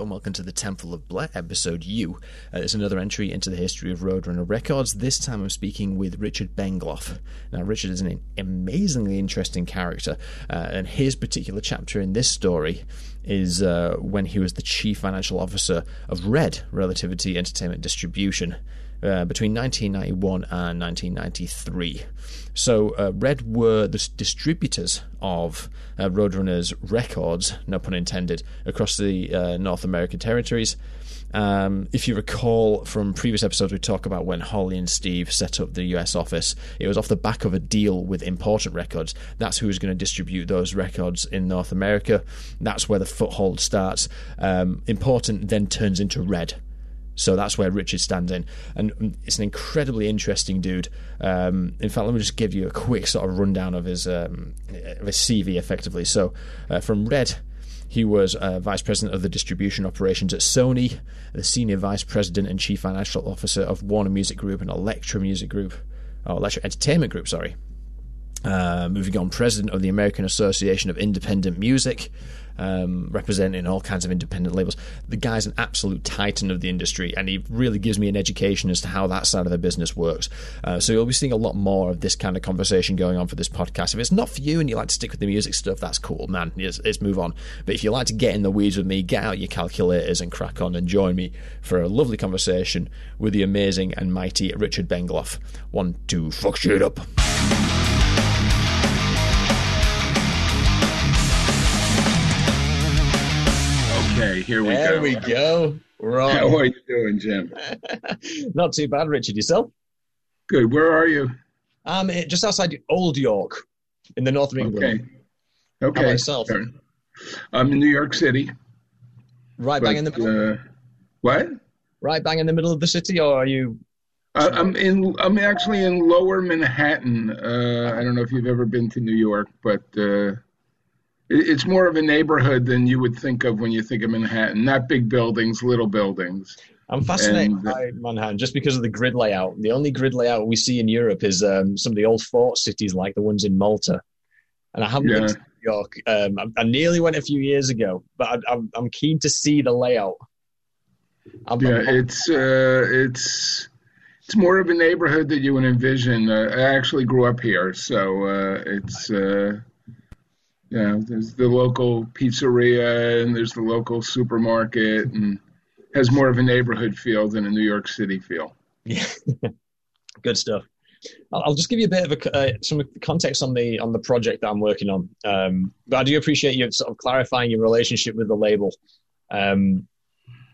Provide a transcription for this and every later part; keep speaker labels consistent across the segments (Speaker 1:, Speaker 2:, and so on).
Speaker 1: and welcome to the Temple of Blair episode U. Uh, it's another entry into the history of Roadrunner Records. This time I'm speaking with Richard Bengloff. Now, Richard is an amazingly interesting character, uh, and his particular chapter in this story is uh, when he was the chief financial officer of Red Relativity Entertainment Distribution. Uh, between 1991 and 1993. So, uh, Red were the distributors of uh, Roadrunner's records, no pun intended, across the uh, North American territories. Um, if you recall from previous episodes, we talk about when Holly and Steve set up the US office. It was off the back of a deal with Important Records. That's who's going to distribute those records in North America. That's where the foothold starts. Um, Important then turns into Red so that's where Richard stands in. And it's an incredibly interesting dude. Um, in fact, let me just give you a quick sort of rundown of his, um, of his CV effectively. So uh, from Red, he was uh, vice president of the distribution operations at Sony, the senior vice president and chief financial officer of Warner Music Group and Elektra Music Group, or Elektra Entertainment Group, sorry. Uh, moving on, president of the American Association of Independent Music, um, representing all kinds of independent labels. The guy's an absolute titan of the industry, and he really gives me an education as to how that side of the business works. Uh, so you'll be seeing a lot more of this kind of conversation going on for this podcast. If it's not for you and you like to stick with the music stuff, that's cool, man. Let's, let's move on. But if you like to get in the weeds with me, get out your calculators and crack on and join me for a lovely conversation with the amazing and mighty Richard Bengloff. One, two, fuck shit up.
Speaker 2: Okay, here we
Speaker 1: there
Speaker 2: go.
Speaker 1: There we go. Right.
Speaker 2: How are you doing, Jim?
Speaker 1: Not too bad, Richard. Yourself?
Speaker 2: Good. Where are you?
Speaker 1: I'm um, just outside Old York, in the north of England.
Speaker 2: Okay. Okay. How
Speaker 1: about yourself?
Speaker 2: I'm in New York City.
Speaker 1: Right bang in the middle.
Speaker 2: Uh, what?
Speaker 1: Right bang in the middle of the city, or are you?
Speaker 2: Uh, I'm in. I'm actually in Lower Manhattan. Uh, I don't know if you've ever been to New York, but uh, it's more of a neighborhood than you would think of when you think of Manhattan. Not big buildings, little buildings.
Speaker 1: I'm fascinated and, uh, by Manhattan just because of the grid layout. The only grid layout we see in Europe is um, some of the old fort cities, like the ones in Malta. And I haven't yeah. been to New York. Um, I, I, nearly went a few years ago, but I, am keen to see the layout.
Speaker 2: I'm, yeah, I'm, it's uh, it's it's more of a neighborhood that you would envision. Uh, I actually grew up here, so uh, it's uh, yeah, there's the local pizzeria and there's the local supermarket and has more of a neighborhood feel than a New York City feel.
Speaker 1: Yeah, good stuff. I'll just give you a bit of a, uh, some context on the on the project that I'm working on. Um, but I do appreciate you sort of clarifying your relationship with the label. Um,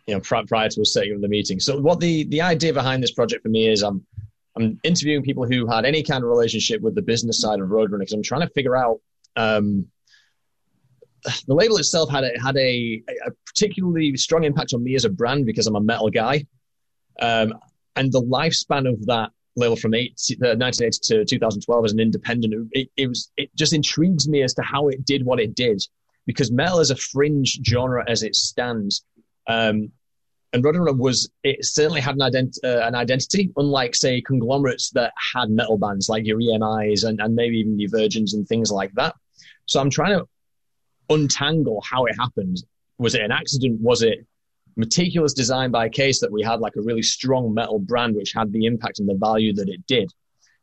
Speaker 1: you know, prior to us setting up the meeting. So, what the the idea behind this project for me is, I'm I'm interviewing people who had any kind of relationship with the business side of Roadrunner because I'm trying to figure out um, the label itself had a, had a, a, particularly strong impact on me as a brand because I'm a metal guy. Um, and the lifespan of that label from eight, uh, 1980 to 2012 as an independent, it, it, was it just intrigues me as to how it did what it did because metal is a fringe genre as it stands. Um, and Roadrunner was it certainly had an, ident- uh, an identity, unlike say conglomerates that had metal bands like your EMIs and, and maybe even your Virgins and things like that. So I'm trying to untangle how it happened. Was it an accident? Was it meticulous design by Cees that we had like a really strong metal brand which had the impact and the value that it did?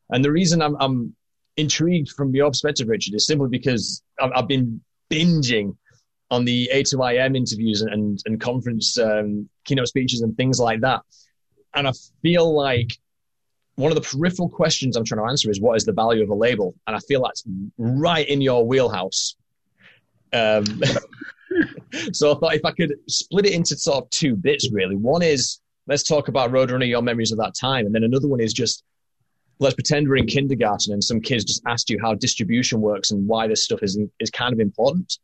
Speaker 1: And the reason I'm, I'm intrigued from your perspective, Richard, is simply because I've, I've been binging on the A2IM interviews and, and, and conference um, keynote speeches and things like that. And I feel like one of the peripheral questions I'm trying to answer is what is the value of a label? And I feel that's right in your wheelhouse um, so I thought if I could split it into sort of two bits, really. One is let's talk about Roadrunner, your memories of that time, and then another one is just let's pretend we're in kindergarten and some kids just asked you how distribution works and why this stuff is is kind of important.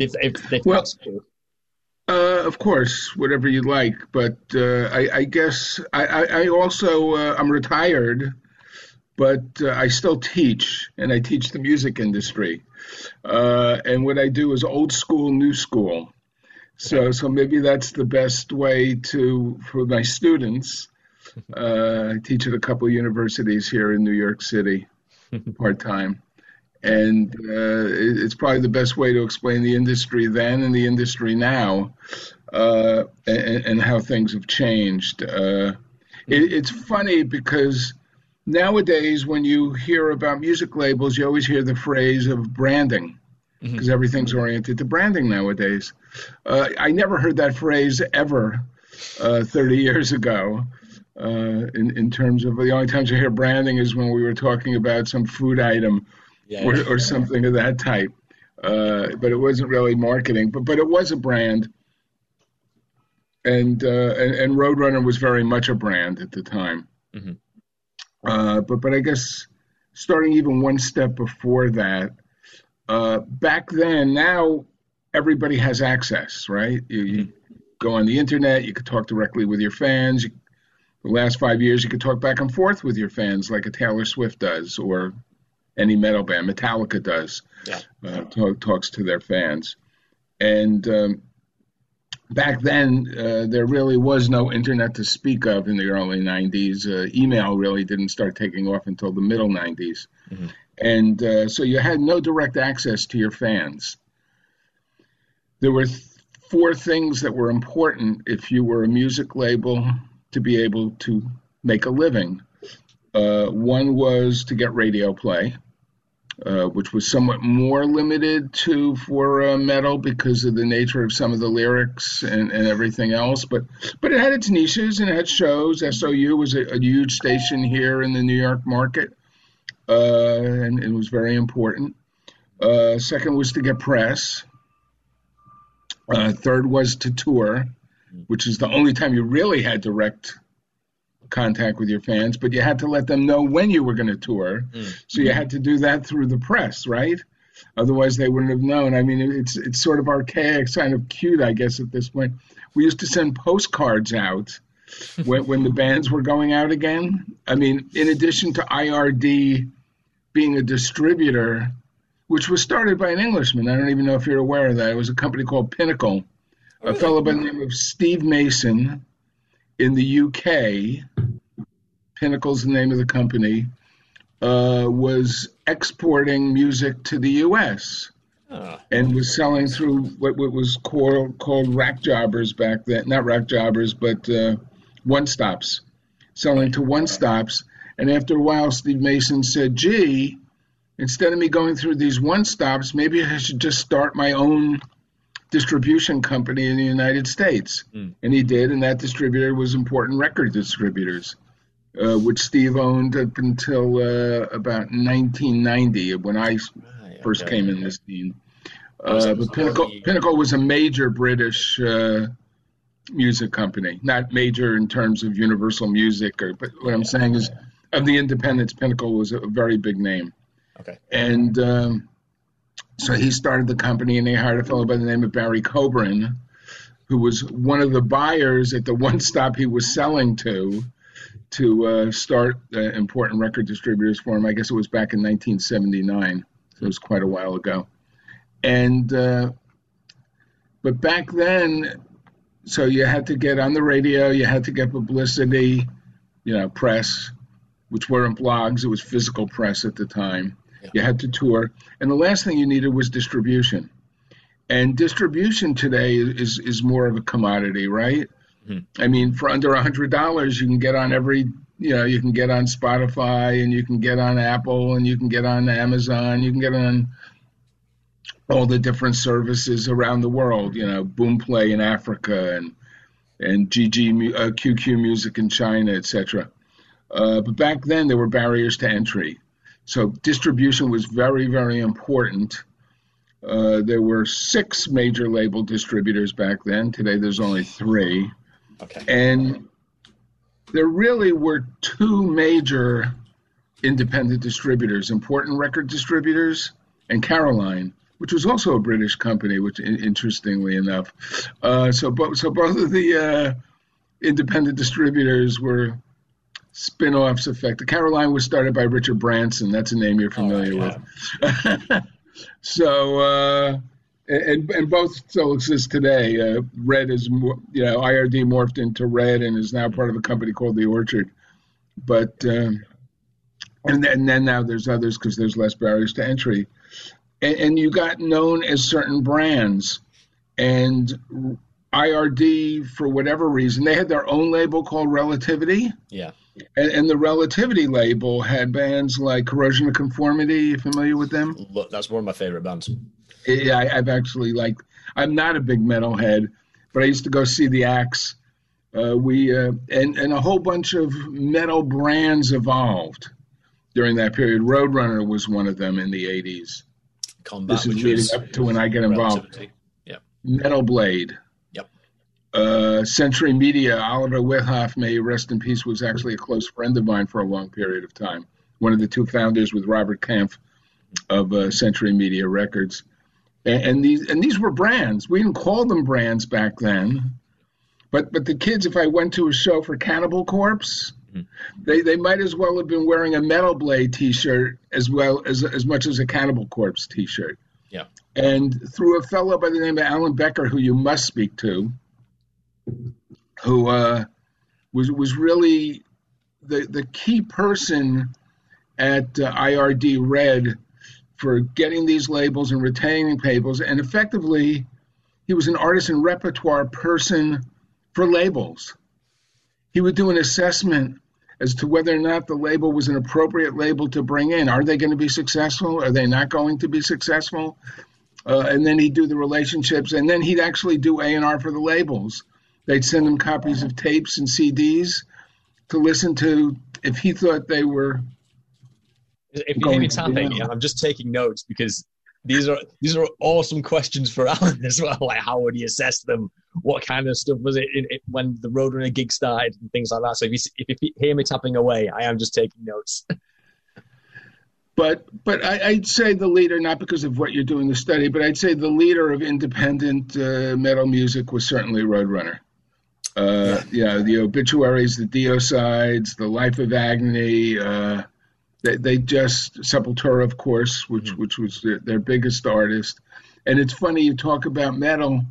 Speaker 1: If, if, if
Speaker 2: well, uh, of course, whatever you like, but uh, I, I, guess I, I, I also uh, I'm retired, but uh, I still teach, and I teach the music industry. Uh, and what I do is old school, new school. So, so maybe that's the best way to for my students. Uh, I teach at a couple of universities here in New York City, part time, and uh, it's probably the best way to explain the industry then and the industry now, uh, and, and, how things have changed. Uh, it, it's funny because nowadays, when you hear about music labels, you always hear the phrase of branding because mm-hmm. everything's oriented to branding nowadays. Uh, I never heard that phrase ever uh, 30 years ago. Uh, in, in terms of the only times I hear branding is when we were talking about some food item yeah, or, or, something of that type. Uh, but it wasn't really marketing, but but it was a brand, and uh, and, and Roadrunner was very much a brand at the time. Mm-hmm. Uh, but but I guess starting even one step before that, uh, back then, now everybody has access, right? You, you, mm-hmm. go on the internet, you could talk directly with your fans. You, the last five years, you could talk back and forth with your fans, like a Taylor Swift does, or any metal band. Metallica does. Yeah. Uh, talk, talks to their fans, and um, back then, uh, there really was no internet to speak of in the early 90s. Uh, email really didn't start taking off until the middle 90s. Mm-hmm. And uh, so you had no direct access to your fans. There were th- four things that were important if you were a music label to be able to make a living. Uh, one was to get radio play. Uh, which was somewhat more limited to for uh, metal because of the nature of some of the lyrics and, and everything else. But but it had its niches and it had shows. SOU was a, a huge station here in the New York market, uh, and it was very important. Uh, second was to get press. Uh, third was to tour, which is the only time you really had direct contact with your fans, but you had to let them know when you were going to tour. Mm. So you had to do that through the press, right? Otherwise, they wouldn't have known. I mean, it's it's sort of archaic, kind of cute, I guess, at this point. We used to send postcards out when, when the bands were going out again. I mean, in addition to IRD being a distributor, which was started by an Englishman. I don't even know if you're aware of that. It was a company called Pinnacle. A fellow by the name of Steve Mason in the UK, Pinnacle's the name of the company, uh, was exporting music to the US oh. and was selling through what, what was called, called rack jobbers back then. Not rack jobbers, but uh, one stops, selling to one stops. And after a while, Steve Mason said, gee, instead of me going through these one stops, maybe I should just start my own distribution company in the United States. Mm. And he did, and that distributor was Important Record Distributors, uh, which Steve owned up until uh, about 1990 when I right, first okay. came in this scene. Uh, but Pinnacle, Pinnacle was a major British uh, music company, not major in terms of Universal Music, or, but what I'm saying is, of the independents, Pinnacle was a very big name.
Speaker 1: Okay.
Speaker 2: And um, so he started the company and they hired a fellow by the name of Barry Kobrin, who was one of the buyers at the one stop he was selling to to uh, start uh, important record distributors for him. I guess it was back in 1979, so it was quite a while ago. And uh, but back then, so you had to get on the radio, you had to get publicity, you know, press, which weren't blogs; it was physical press at the time. Yeah. You had to tour, and the last thing you needed was distribution. And distribution today is is more of a commodity, right? Mm-hmm. I mean, for under a hundred dollars, you can get on every, you know, you can get on Spotify, and you can get on Apple, and you can get on Amazon, you can get on all the different services around the world. You know, Boomplay in Africa, and and GG uh, QQ Music in China, etc. Uh, but back then, there were barriers to entry. So distribution was very, very important. Uh, there were six major label distributors back then. Today there's only three.
Speaker 1: Okay.
Speaker 2: And there really were two major independent distributors, important record distributors, and Caroline, which was also a British company, which interestingly enough. Uh, so, bo- so both of the uh, independent distributors were spin-offs effect. The Caroline was started by Richard Branson. That's a name you're familiar oh, yeah. with. so, uh, and, and both still exist today. Uh, Red is, you know, IRD morphed into Red and is now part of a company called The Orchard. But um, and, and then now there's others because there's less barriers to entry, and, and you got known as certain brands, and IRD for whatever reason they had their own label called Relativity.
Speaker 1: Yeah.
Speaker 2: And, and, the Relativity label had bands like Corrosion of Conformity. You familiar with them?
Speaker 1: Look, that's one of my favorite bands.
Speaker 2: Yeah, I, have actually like. I'm not a big metalhead, but I used to go see the Axe. Uh, we uh, and and a whole bunch of metal brands evolved during that period. Roadrunner was one of them in the 80s.
Speaker 1: Combat,
Speaker 2: this is leading up to when I get involved.
Speaker 1: Yep.
Speaker 2: Metal Blade.
Speaker 1: Yep.
Speaker 2: Uh, Century Media, Oliver Withöft, may rest in peace, was actually a close friend of mine for a long period of time. One of the two founders with Robert Kampf of uh, Century Media Records. And, and, these and these were brands. We didn't call them brands back then. But but the kids, if I went to a show for Cannibal Corpse, Mm-hmm. They they might as well have been wearing a Metal Blade T-shirt as well as as much as a Cannibal Corpse T-shirt.
Speaker 1: Yeah.
Speaker 2: And through a fellow by the name of Alan Becker, who you must speak to, who uh, was was really the the key person at uh, IRD Red for getting these labels and retaining labels, and effectively, he was an artist and repertoire person for labels he would do an assessment as to whether or not the label was an appropriate label to bring in. Are they going to be successful? Are they not going to be successful? Uh, and then he'd do the relationships, and then he'd actually do A and R for the labels. They'd send him copies of tapes and CDs to listen to if he thought they were.
Speaker 1: If you hear me tapping, I'm just taking notes because these are these are awesome questions for Alan as well. Like, how would he assess them? What kind of stuff was it, in, it when the Roadrunner gig started and things like that? So if you if you hear me tapping away, I am just taking notes.
Speaker 2: But but I, would say the leader, not because of what you're doing the study, but I'd say the leader of independent uh, metal music was certainly Roadrunner. Uh, yeah. yeah, the obituaries, the Deicides, the Life of Agony. Uh, they, they just Sepultura, of course, which mm-hmm. which was their, their biggest artist. And it's funny you talk about metal.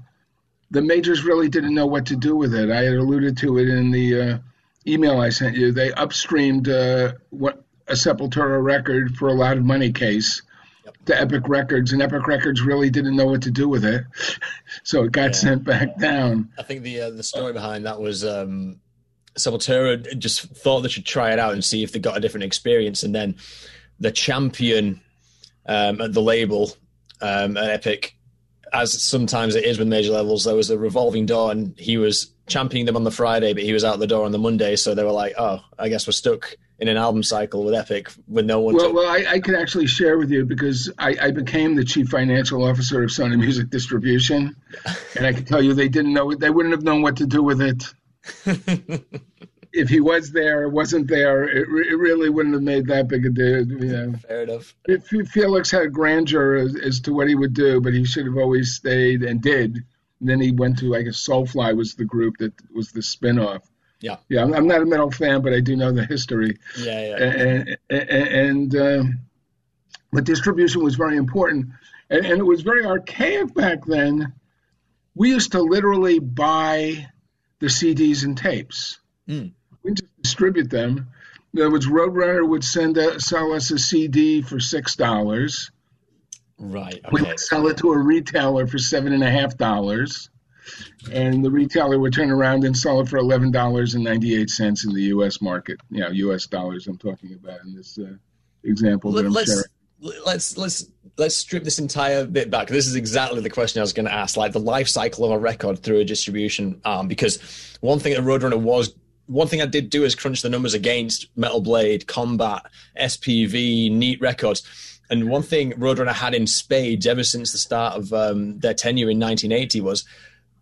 Speaker 2: The majors really didn't know what to do with it. I had alluded to it in the uh, email I sent you. They upstreamed uh, what a Sepultura record for a lot of money case yep. to Epic Records, and Epic Records really didn't know what to do with it, so it got yeah. sent back down.
Speaker 1: I think the uh, the story behind that was um, Sepultura just thought they should try it out and see if they got a different experience. And then the champion um, at the label um, at Epic, as sometimes it is with major levels, there was a revolving door, and he was championing them on the Friday, but he was out the door on the Monday. So they were like, "Oh, I guess we're stuck." In an album cycle with Epic, with no one.
Speaker 2: Well,
Speaker 1: to-
Speaker 2: well, I, I, can actually share with you because I, I became the chief financial officer of Sony Music Distribution, and I can tell you they didn't know they wouldn't have known what to do with it. if he was there or wasn't there, it, it, really wouldn't have made that big a deal. You know.
Speaker 1: Fair enough.
Speaker 2: If Felix had grandeur as, as, to what he would do, but he should have always stayed and did. And then he went to, I guess, Soulfly was the group that was the spinoff.
Speaker 1: Yeah.
Speaker 2: Yeah, I'm, I'm not a metal fan, but I do know the history.
Speaker 1: Yeah, yeah.
Speaker 2: And, and, and um, but distribution was very important. And, and it was very archaic back then. We used to literally buy the CDs and tapes. Mm. We just distribute them. In other words, Roadrunner would send a, sell us a CD for six dollars.
Speaker 1: Right. Okay.
Speaker 2: We would sell it to a retailer for seven and a half dollars, and the retailer would turn around and sell it for eleven dollars and ninety eight cents in the U.S. market. You know, U.S. dollars. I'm talking about in this uh, example Let, that I'm sharing
Speaker 1: let's let's let's strip this entire bit back. This is exactly the question I was going to ask, like the life cycle of a record through a distribution arm. Because one thing that Roadrunner was, one thing I did do is crunch the numbers against Metal Blade, Combat, SPV, Neat Records. And one thing Roadrunner had in spades ever since the start of um, their tenure in 1980 was,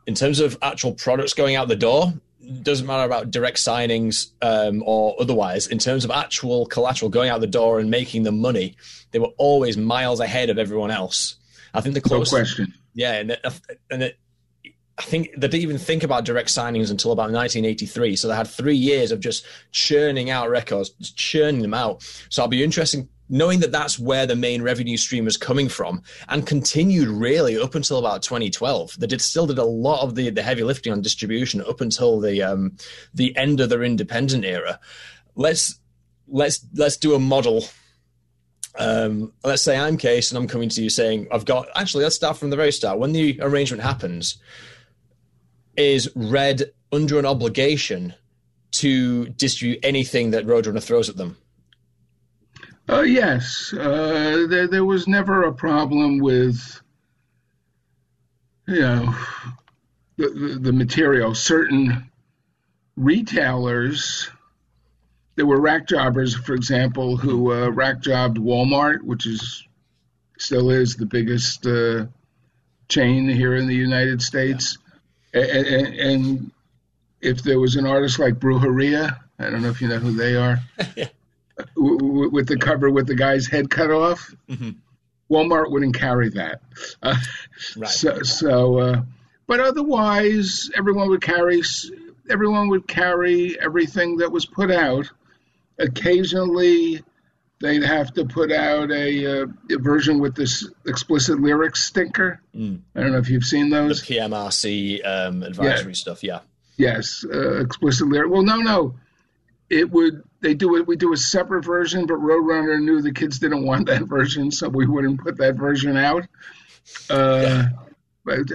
Speaker 1: in terms of actual products going out the door, doesn't matter about direct signings um, or otherwise. In terms of actual collateral going out the door and making the money, they were always miles ahead of everyone else. I think the closest,
Speaker 2: no question.
Speaker 1: Yeah, and it, and it, I think they didn't even think about direct signings until about 1983. So they had three years of just churning out records, just churning them out. So I'll be interesting knowing that that's where the main revenue stream was coming from and continued really up until about 2012 that it still did a lot of the, the heavy lifting on distribution up until the um, the end of their independent era let's let's let's do a model. Um, let's say I'm Cees and I'm coming to you saying I've got actually let's start from the very start. When the arrangement happens, is Red under an obligation to distribute anything that Roadrunner throws at them?
Speaker 2: Uh, yes, uh, there, there was never a problem with, you know, the, the, the material. Certain retailers, there were rack jobbers, for example, who uh, rack jobbed Walmart, which is still is the biggest uh, chain here in the United States. And, and, and, if there was an artist like Brujeria, I don't know if you know who they are. yeah with the cover with the guy's head cut off. Mm-hmm. Walmart wouldn't carry that. Uh, right. So, so uh, but otherwise, everyone would carry everyone would carry everything that was put out. Occasionally, they'd have to put out a, uh, a version with this explicit lyrics sticker. Mm. I don't know if you've seen those.
Speaker 1: The PMRC um, advisory yeah. stuff, yeah.
Speaker 2: Yes, uh, explicit lyric. Well, no, no it would they do it we do a separate version but roadrunner knew the kids didn't want that version so we wouldn't put that version out uh, yeah. but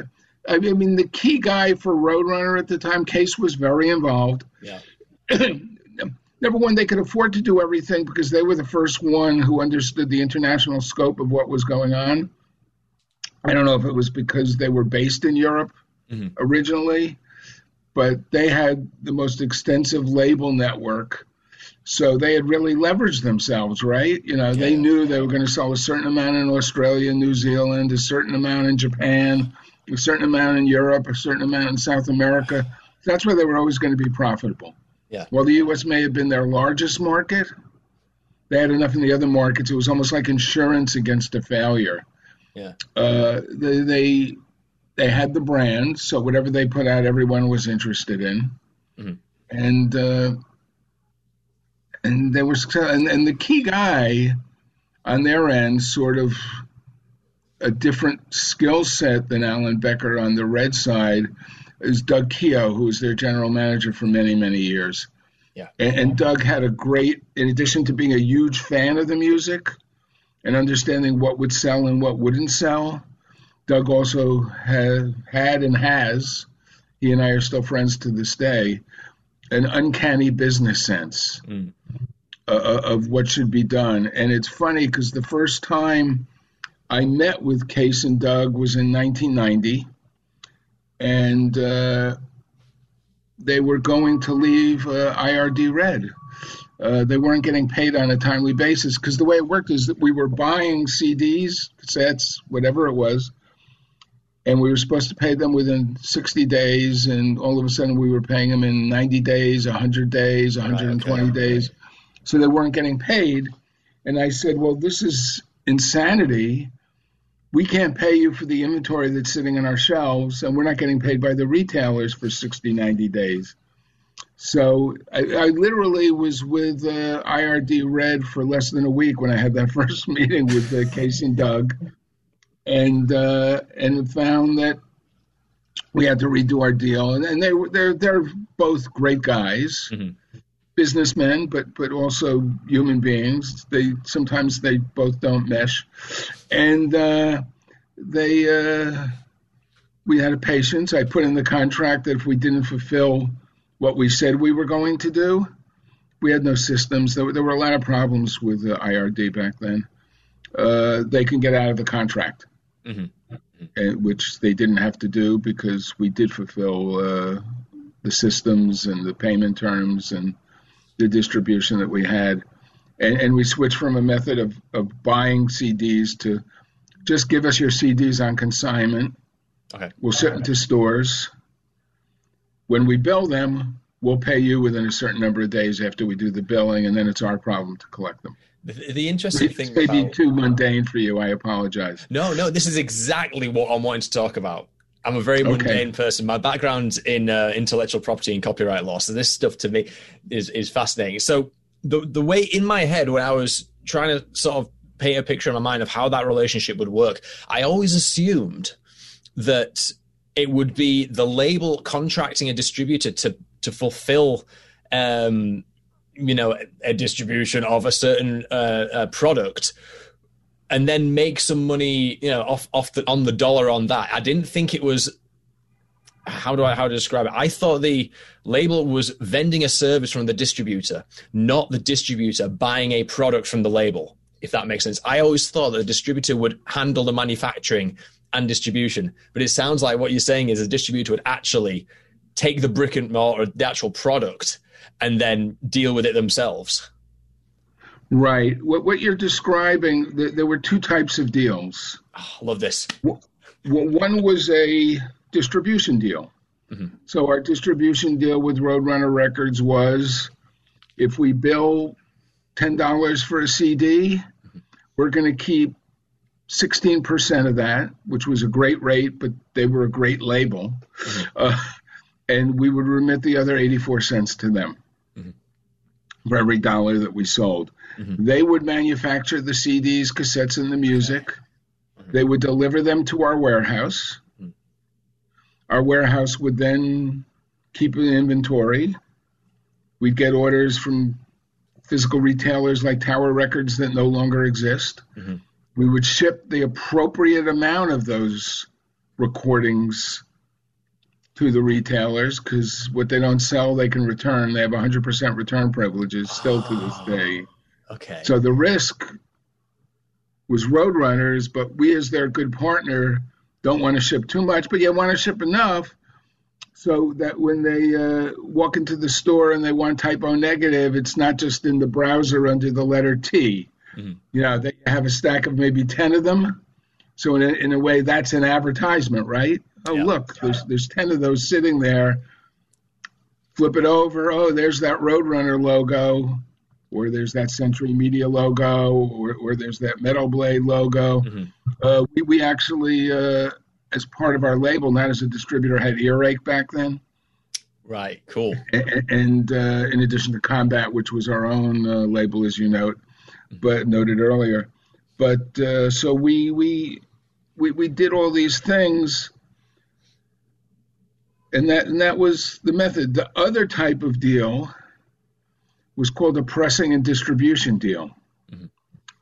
Speaker 2: i mean the key guy for roadrunner at the time Cees was very involved
Speaker 1: yeah
Speaker 2: number one they could afford to do everything because they were the first one who understood the international scope of what was going on i don't know if it was because they were based in europe mm-hmm. originally but they had the most extensive label network. So they had really leveraged themselves, right? You know, they knew they were going to sell a certain amount in Australia, New Zealand, a certain amount in Japan, a certain amount in Europe, a certain amount in South America. That's where they were always going to be profitable.
Speaker 1: Yeah.
Speaker 2: While the U.S. may have been their largest market, they had enough in the other markets. It was almost like insurance against a failure.
Speaker 1: Yeah.
Speaker 2: Uh, they, they they had the brand, so whatever they put out, everyone was interested in, mm-hmm. and uh, and there was and, and the key guy on their end, sort of a different skill set than Alan Becker on the red side, is Doug Keogh, who was their general manager for many many years.
Speaker 1: Yeah,
Speaker 2: and, and Doug had a great, in addition to being a huge fan of the music and understanding what would sell and what wouldn't sell Doug also had, had and has, he and I are still friends to this day, an uncanny business sense mm. uh, of what should be done. And it's funny because the first time I met with Cees and Doug was in 1990, and uh, they were going to leave uh, IRD Red. Uh, they weren't getting paid on a timely basis because the way it worked is that we were buying CDs, cassettes, whatever it was, and we were supposed to pay them within 60 days and all of a sudden we were paying them in 90 days 100 days 120 right, okay, days. so they weren't getting paid. And i said well this is insanity. We can't pay you for the inventory that's sitting on our shelves and we're not getting paid by the retailers for 60 90 days. So I, I literally was with uh, IRD Red for less than a week when I had that first meeting with uh, Casey and Doug and uh, and found that we had to redo our deal. And, and they were they're they're both great guys, mm-hmm. businessmen, but but also human beings. They sometimes they both don't mesh, and uh, they uh, we had a patience. I put in the contract that if we didn't fulfill what we said we were going to do, we had no systems. There, there were a lot of problems with the IRD back then. Uh, they can get out of the contract mm-hmm. and, which they didn't have to do because we did fulfill uh, the systems and the payment terms and the distribution that we had. And, and we switched from a method of, of buying CDs to just give us your CDs on consignment.
Speaker 1: Okay.
Speaker 2: We'll send them to stores. When we bill them, we'll pay you within a certain number of days after we do the billing, and then it's our problem to collect them.
Speaker 1: The, the interesting thing
Speaker 2: may be too mundane for you. I apologize.
Speaker 1: No, no, this is exactly what I'm wanting to talk about. I'm a very mundane okay. person. My background's in uh, intellectual property and copyright law, so this stuff to me is is fascinating. So the the way in my head when I was trying to sort of paint a picture in my mind of how that relationship would work, I always assumed that it would be the label contracting a distributor to to fulfill um, you know, a distribution of a certain uh, uh, product and then make some money, you know, off off the on the dollar on that. I didn't think it was how do I how to describe it? I thought the label was vending a service from the distributor, not the distributor buying a product from the label. If that makes sense, I always thought that the distributor would handle the manufacturing and distribution, but it sounds like what you're saying is a distributor would actually take the brick and mortar, the actual product, and then deal with it themselves.
Speaker 2: Right. What what you're describing, there were two types of deals.
Speaker 1: Oh, love this.
Speaker 2: One was a distribution deal. Mm-hmm. So our distribution deal with Roadrunner Records was if we bill ten dollars for a CD, mm-hmm. we're going to keep sixteen percent of that, which was a great rate, but they were a great label, mm-hmm. uh, and we would remit the other eighty-four cents to them mm-hmm. for every dollar that we sold. Mm-hmm. They would manufacture the CDs, cassettes, and the music. Mm-hmm. They would deliver them to our warehouse our warehouse would then keep an inventory. We'd get orders from physical retailers like Tower Records that no longer exist. Mm-hmm. We would ship the appropriate amount of those recordings to the retailers because what they don't sell, they can return. They have 100% return privileges still to this day.
Speaker 1: Okay.
Speaker 2: So the risk was Roadrunners, but we, as their good partner, don't want to ship too much, but you want to ship enough so that when they uh, walk into the store and they want Type O Negative, it's not just in the browser under the letter T. Mm-hmm. You know, they have a stack of maybe 10 of them. So in a, in a way, that's an advertisement, right? Oh, yeah. look, there's, there's 10 of those sitting there. Flip it over. Oh, there's that Roadrunner logo or there's that Century Media logo, or, or there's that Metal Blade logo. Mm-hmm. Uh, we, we actually, uh, as part of our label, not as a distributor, had Earache back then.
Speaker 1: Right, cool.
Speaker 2: And, and uh, in addition to Combat, which was our own uh, label, as you note, but noted earlier. But uh, so we, we we we did all these things, and that and that was the method. The other type of deal was called a pressing and distribution deal. Mm-hmm.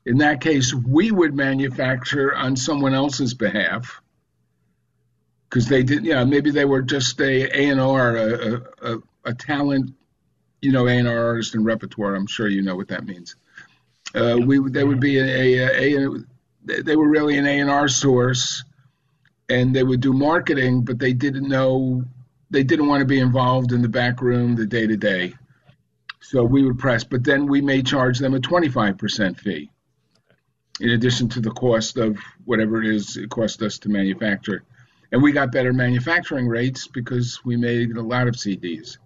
Speaker 2: In that case, we would manufacture on someone else's behalf because they didn't. yeah, maybe they were just a A&R, a, a, a talent, you know, A&R artist and repertoire. I'm sure you know what that means. Uh, we they would be a, a, a, they were really an A&R source, and they would do marketing, but they didn't know they didn't want to be involved in the back room, the day to day. So we would press, but then we may charge them a 25% fee in addition to the cost of whatever it is it cost us to manufacture. And we got better manufacturing rates because we made a lot of CDs.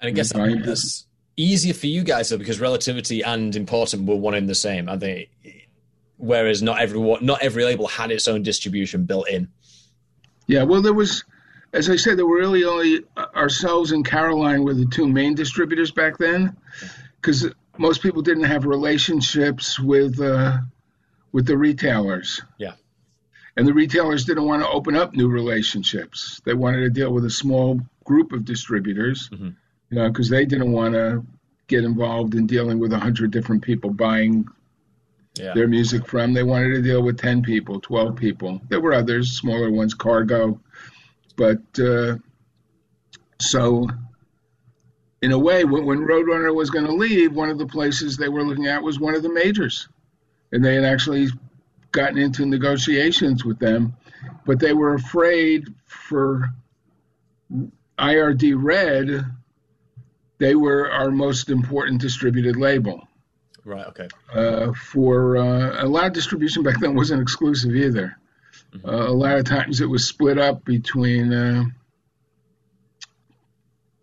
Speaker 1: And I guess that's easier for you guys though, because relativity and important were one in the same, I think. Whereas not every not every label had its own distribution built in.
Speaker 2: Yeah, well, there was as I said, there were really only ourselves and Caroline were the two main distributors back then, because most people didn't have relationships with uh, with the retailers.
Speaker 1: Yeah.
Speaker 2: And the retailers didn't want to open up new relationships. They wanted to deal with a small group of distributors, mm-hmm. you know, because they didn't want to get involved in dealing with a hundred different people buying yeah. their music from. They wanted to deal with ten people, twelve people. There were others, smaller ones, Cargo but uh, so, in a way, when, when Roadrunner was going to leave, one of the places they were looking at was one of the majors, and they had actually gotten into negotiations with them, but they were afraid for IRD Red. They were our most important distributed label.
Speaker 1: Right. Okay.
Speaker 2: Uh, for uh, a lot of distribution back then wasn't exclusive either. Mm-hmm. Uh, a lot of times it was split up between uh,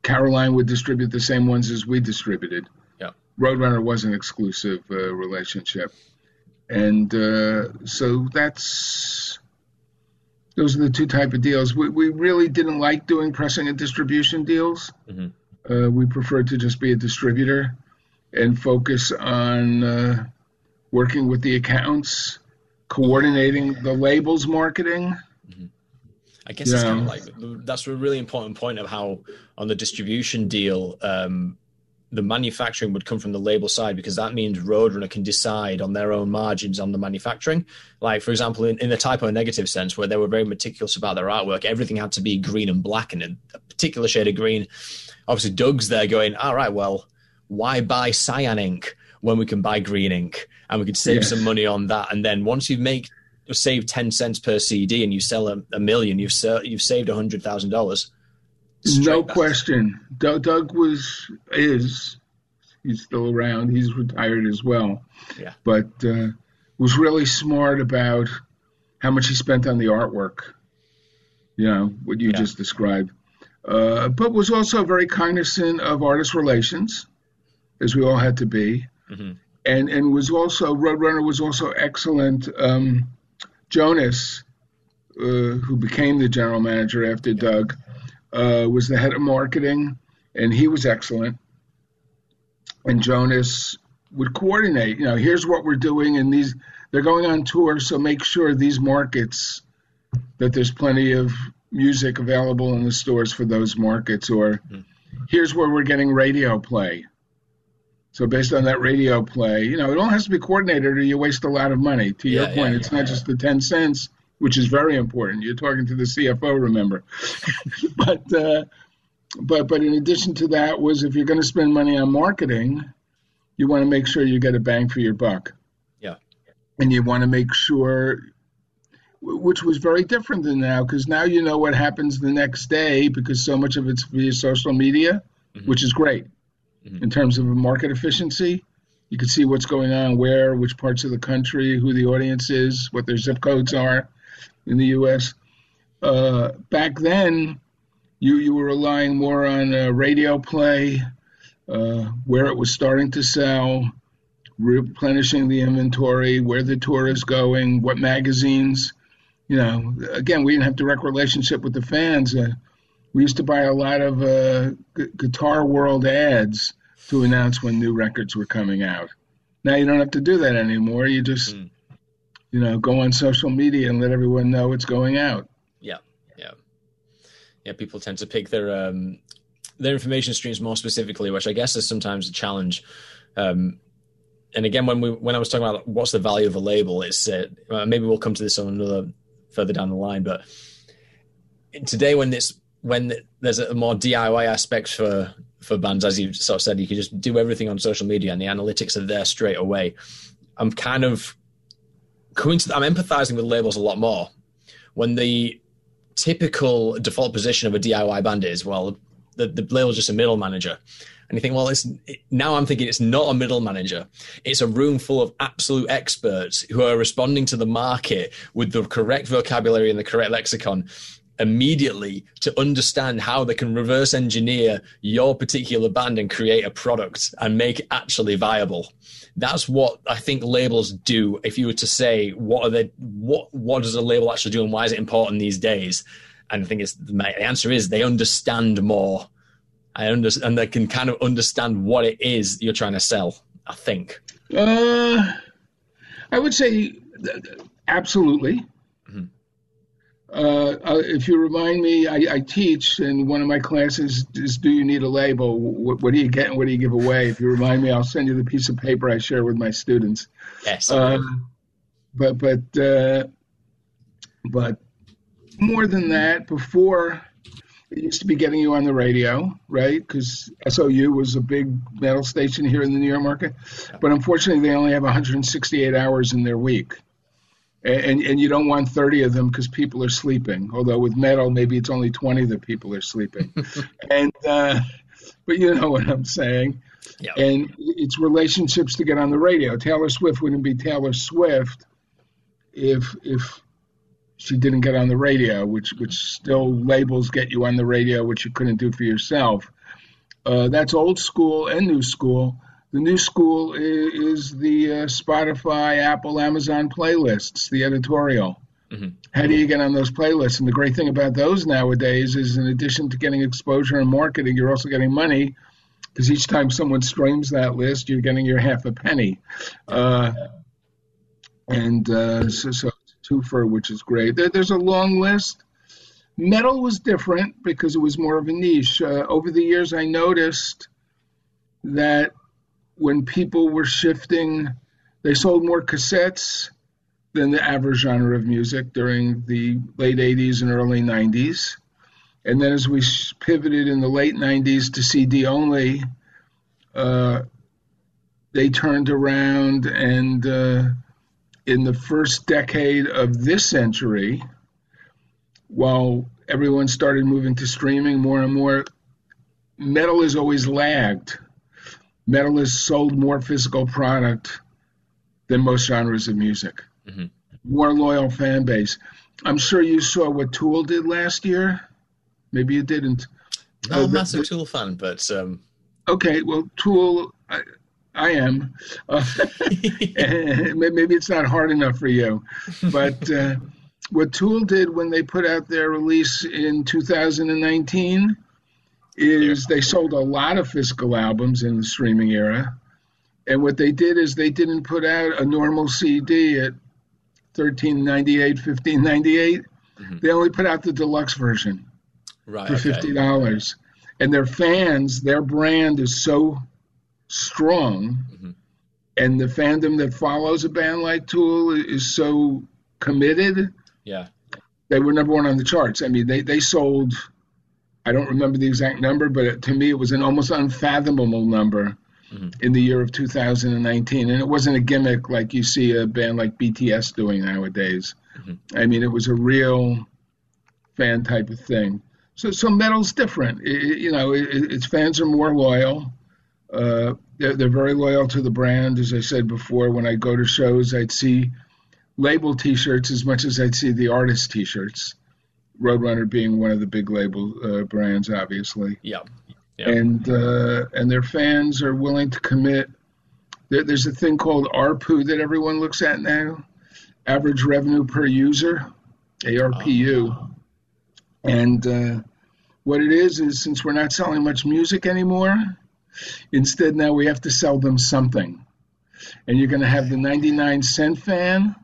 Speaker 2: Caroline would distribute the same ones as we distributed.
Speaker 1: Yeah.
Speaker 2: Roadrunner was an exclusive uh, relationship. And uh, so that's those are the two type of deals. We, we really didn't like doing pressing and distribution deals. Mm-hmm. Uh, we preferred to just be a distributor and focus on uh, working with the accounts coordinating the labels marketing. Mm-hmm.
Speaker 1: I guess yeah. it's kind of like that's a really important point of how on the distribution deal, um, the manufacturing would come from the label side because that means Roadrunner can decide on their own margins on the manufacturing. Like, for example, in, in the Type O Negative sense, where they were very meticulous about their artwork, everything had to be green and black and a particular shade of green. Obviously, Doug's there going, all right, well, why buy cyan ink when we can buy green ink and we could save yes. some money on that? And then once you make save 10 cents per CD and you sell a, a million, you've, you've saved $100,000
Speaker 2: no back. question. Doug, Doug, was is he's still around. He's retired as well.
Speaker 1: Yeah.
Speaker 2: But uh, was really smart about how much he spent on the artwork. You know what you yeah. just described. Uh, but was also very cognizant of artist relations, as we all had to be. Mm-hmm. And and was also Roadrunner was also excellent. Um, Jonas, uh, who became the general manager after. Doug, uh, was the head of marketing, and he was excellent. And Jonas would coordinate. You know, here's what we're doing, and these they're going on tour, so make sure these markets that there's plenty of music available in the stores for those markets, or mm-hmm. here's where we're getting radio play. So based on that radio play, you know, it all has to be coordinated, or you waste a lot of money. To yeah, your point, yeah, it's yeah, not just the ten cents which is very important. You're talking to the CFO, remember. but uh, but but in addition to that, was if you're going to spend money on marketing, you want to make sure you get a bang for your buck.
Speaker 1: Yeah.
Speaker 2: And you want to make sure, which was very different than now, because now you know what happens the next day because so much of it's via social media, mm-hmm. which is great mm-hmm. in terms of market efficiency. You can see what's going on where, which parts of the country, who the audience is, what their zip codes are in the U.S. Uh, back then, you you were relying more on uh, radio play, uh, where it was starting to sell, replenishing the inventory, where the tour is going, what magazines. You know, again, we didn't have direct relationship with the fans. Uh, we used to buy a lot of uh, Guitar World ads to announce when new records were coming out. Now you don't have to do that anymore. You just mm you know, go on social media and let everyone know it's going out.
Speaker 1: Yeah, yeah, yeah. People tend to pick their um, their information streams more specifically, which I guess is sometimes a challenge. Um, and again, when we when I was talking about what's the value of a label, it's uh, maybe we'll come to this on another further down the line. But today, when it's when there's a more DIY aspect for for bands, as you sort of said, you can just do everything on social media, and the analytics are there straight away. I'm kind of coincident, I'm empathizing with labels a lot more when the typical default position of a DIY band is, well, the, the label's just a middle manager. And you think, well, it's now I'm thinking it's not a middle manager. It's a room full of absolute experts who are responding to the market with the correct vocabulary and the correct lexicon immediately to understand how they can reverse engineer your particular band and create a product and make it actually viable. That's what I think labels do. If you were to say what are they, what what does a label actually do and why is it important these days? And I think it's the answer is they understand more. I understand, and they can kind of understand what it is you're trying to sell. I think.
Speaker 2: Uh, I would say absolutely. Uh, uh, if you remind me, I, I, teach, and one of my classes is "Do you need a label? What, what, do you get? And what do you give away?" If you remind me, I'll send you the piece of paper I share with my students.
Speaker 1: Yes. Uh,
Speaker 2: but but uh, but more than that, before it used to be getting you on the radio, right? Because SOU was a big metal station here in the New York market, but unfortunately, they only have 168 hours in their week and and you don't want 30 of them because people are sleeping. Although with metal maybe it's only 20 that people are sleeping. And uh, but you know what i'm saying.
Speaker 1: Yep.
Speaker 2: and it's relationships to get on the radio. Taylor swift wouldn't be taylor swift if if she didn't get on the radio which which still labels get you on the radio which you couldn't do for yourself. Uh, that's old school and new school the new school is, is the uh, Spotify, Apple, Amazon playlists, the editorial. Mm-hmm. How do you get on those playlists? And the great thing about those nowadays is, in addition to getting exposure and marketing, you're also getting money because each time someone streams that list, you're getting your half a penny. Uh, and uh, so, so twofer, which is great. There, there's a long list. Metal was different because it was more of a niche. Uh, over the years, I noticed that when people were shifting, they sold more cassettes than the average genre of music during the late 80s and early 90s. And then as we pivoted in the late 90s to CD only, uh, they turned around and uh, in the first decade of this century, while everyone started moving to streaming more and more, metal has always lagged. Metal has sold more physical product than most genres of music. Mm-hmm. More loyal fan base. I'm sure you saw what Tool did last year. Maybe you didn't.
Speaker 1: I'm uh, a massive the, Tool fan, but um...
Speaker 2: okay. Well, Tool, I, I am. Uh, maybe it's not hard enough for you, but uh, what Tool did when they put out their release in 2019 is they sold a lot of physical albums in the streaming era. And what they did is they didn't put out a normal CD at 13.98, 15.98. Mm-hmm. They only put out the deluxe version right, for fifty dollars. Okay. And their fans, their brand is so strong, mm-hmm. and the fandom that follows a band like Tool is so committed.
Speaker 1: Yeah,
Speaker 2: they were number one on the charts. I mean, they they sold. I don't remember the exact number, but to me, it was an almost unfathomable number mm-hmm. in the year of 2019. And it wasn't a gimmick like you see a band like BTS doing nowadays. Mm-hmm. I mean, it was a real fan type of thing. So, so metal's different. It, you know, it, its fans are more loyal. Uh, they're, they're very loyal to the brand. As I said before, when I go to shows, I'd see label T-shirts as much as I'd see the artist T-shirts. Roadrunner being one of the big label uh, brands, obviously.
Speaker 1: Yeah.
Speaker 2: Yep. And uh, and their fans are willing to commit. There, there's a thing called ARPU that everyone looks at now, average revenue per user, ARPU. Oh. And uh, what it is is since we're not selling much music anymore, instead now we have to sell them something. And you're going to have the 99 cent fan,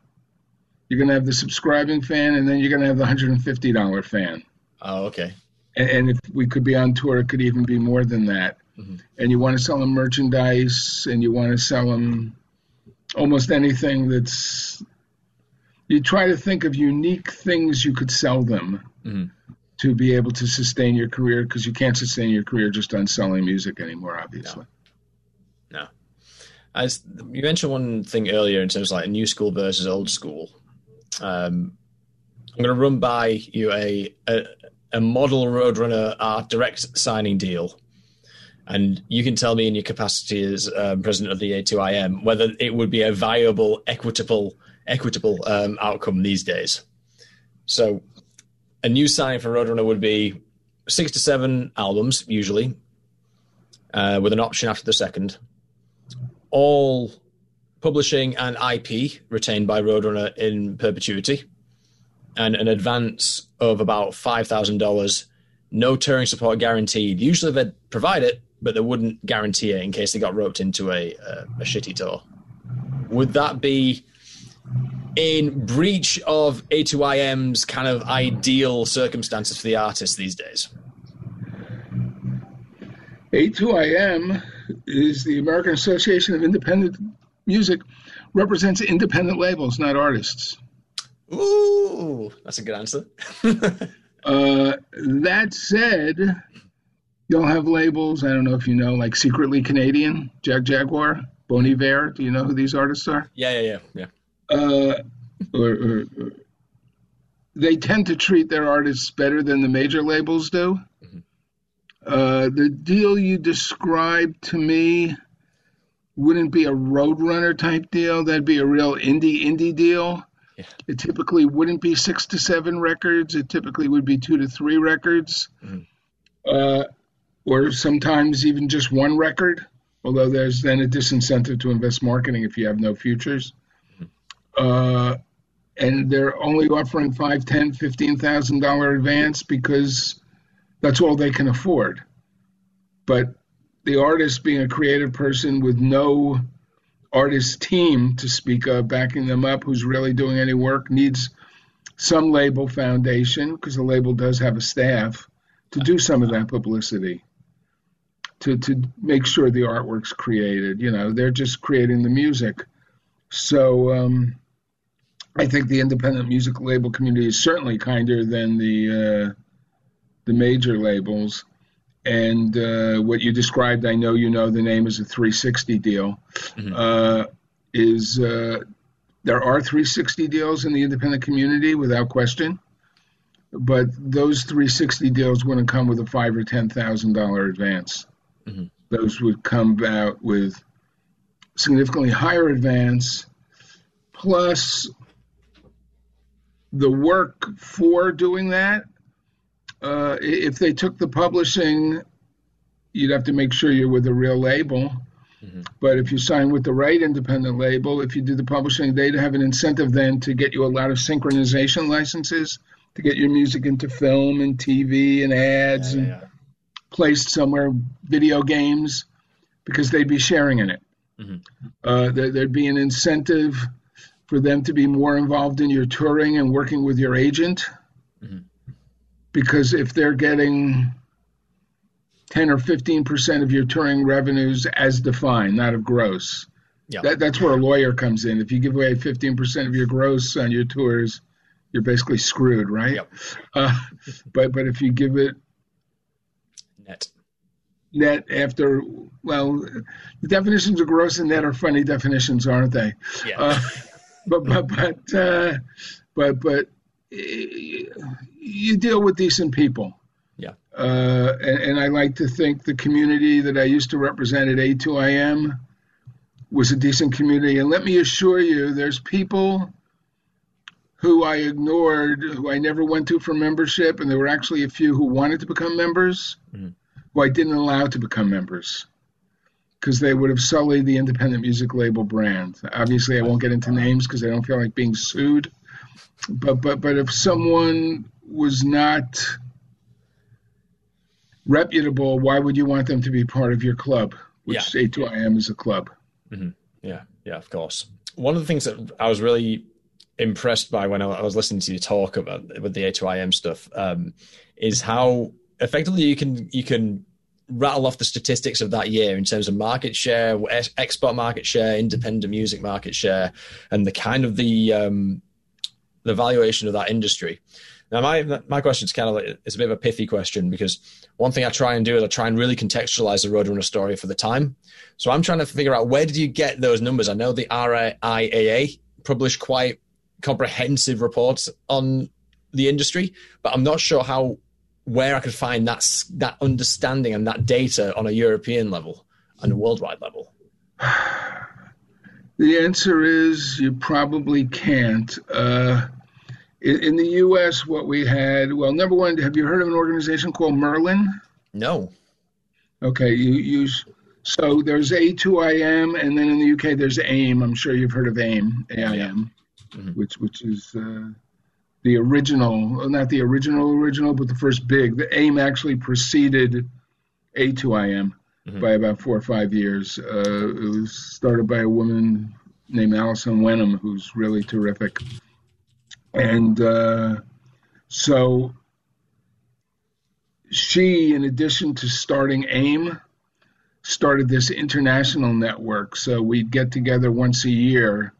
Speaker 2: you're going to have the subscribing fan, and then you're going to have the $150 fan.
Speaker 1: Oh, okay.
Speaker 2: And, and if we could be on tour, it could even be more than that. Mm-hmm. And you want to sell them merchandise, and you want to sell them almost anything that's. You try to think of unique things you could sell them. Mm-hmm to be able to sustain your career because you can't sustain your career just on selling music anymore, obviously.
Speaker 1: No. no. As you mentioned one thing earlier in terms of like new school versus old school. Um, I'm going to run by you a, a, a model Roadrunner art direct signing deal, and you can tell me in your capacity as um, president of the A2IM whether it would be a viable, equitable, equitable um, outcome these days. So a new sign for Roadrunner would be six to seven albums, usually, uh, with an option after the second. All publishing an IP retained by Roadrunner in perpetuity, and an advance of about $5,000. No touring support guaranteed. Usually they'd provide it, but they wouldn't guarantee it in case they got roped into a, a, a shitty tour. Would that be in breach of A2IM's kind of ideal circumstances for the artist these days?
Speaker 2: A2IM is the American Association of Independent Music, represents independent labels, not artists.
Speaker 1: Ooh, that's a good answer.
Speaker 2: uh, that said, you'll have labels, I don't know if you know, like Secretly Canadian, Jagjaguwar, Bon Iver. Do you know who these artists are?
Speaker 1: Yeah, yeah, yeah, yeah
Speaker 2: uh, or, or, or, they tend to treat their artists better than the major labels do. Mm-hmm. Uh, the deal you described to me wouldn't be a roadrunner type deal. That'd be a real indie indie deal. Yeah. It typically wouldn't be six to seven records. It typically would be two to three records, mm-hmm. uh, or sometimes even just one record. Although there's then a disincentive to invest marketing if you have no futures uh, and they're only offering five, ten, fifteen thousand dollar advance because that's all they can afford. But the artist, being a creative person with no artist team to speak of, backing them up, who's really doing any work, needs some label foundation because the label does have a staff to do some of that publicity to to make sure the artwork's created. You know, they're just creating the music. So um, I think the independent music label community is certainly kinder than the uh, the major labels. And uh, what you described, I know you know the name is a 360 deal. Mm-hmm. Uh, is uh, there are 360 deals in the independent community without question, but those 360 deals wouldn't come with a five or ten thousand dollar advance. Mm-hmm. Those would come out with significantly higher advance, plus the work for doing that. Uh, if they took the publishing, you'd have to make sure you're with a real label. Mm-hmm. But if you sign with the right independent label, if you do the publishing, they'd have an incentive then to get you a lot of synchronization licenses to get your music into film and TV and ads yeah, yeah, yeah. and placed somewhere, video games, because they'd be sharing in it. Mm-hmm. Uh, there, there'd be an incentive for them to be more involved in your touring and working with your agent. Mm-hmm. Because if they're getting 10 or 15% of your touring revenues as defined, not of gross, yep. that, that's where a lawyer comes in. If you give away 15% of your gross on your tours, you're basically screwed, right? Yep. Uh, but but if you give it
Speaker 1: net
Speaker 2: net after well, the definitions of gross and net are funny definitions, aren't they?
Speaker 1: Yeah. Uh,
Speaker 2: but but but uh, but but you deal with decent people.
Speaker 1: Yeah.
Speaker 2: Uh, and, and, I like to think the community that I used to represent at A2IM was a decent community. And let me assure you, there's people who I ignored, who I never went to for membership, and there were actually a few who wanted to become members, mm-hmm. who I didn't allow to become members because they would have sullied the independent music label brand. Obviously, I won't get into names because I don't feel like being sued. But but but if someone was not reputable, why would you want them to be part of your club? Which yeah. A2IM is a club.
Speaker 1: Mm-hmm. Yeah, yeah, of course. One of the things that I was really impressed by when I was listening to you talk about with the A2IM stuff um, is how effectively you can you can rattle off the statistics of that year in terms of market share, export market share, independent music market share, and the kind of the um, the valuation of that industry. Now, my my question is kind of like, it's a bit of a pithy question because one thing I try and do is I try and really contextualize the Roadrunner story for the time. So I'm trying to figure out where did you get those numbers? I know the RIAA published quite comprehensive reports on the industry, but I'm not sure how where I could find that that understanding and that data on a European level and a worldwide level?
Speaker 2: The answer is you probably can't. Uh, in, in, the U.S., what we had, well, number one, have you heard of an organization called Merlin?
Speaker 1: No.
Speaker 2: Okay, you use. So there's A2IM, and then in the UK there's AIM. I'm sure you've heard of AIM, AIM, mm-hmm. which which is uh, the original, not the original original, but the first big. The AIM actually preceded A2IM mm-hmm. by about four or five years. Uh, it was started by a woman named Alison Wenham, who's really terrific. And uh, so she, in addition to starting AIM, started this international network. So we'd get together once a year,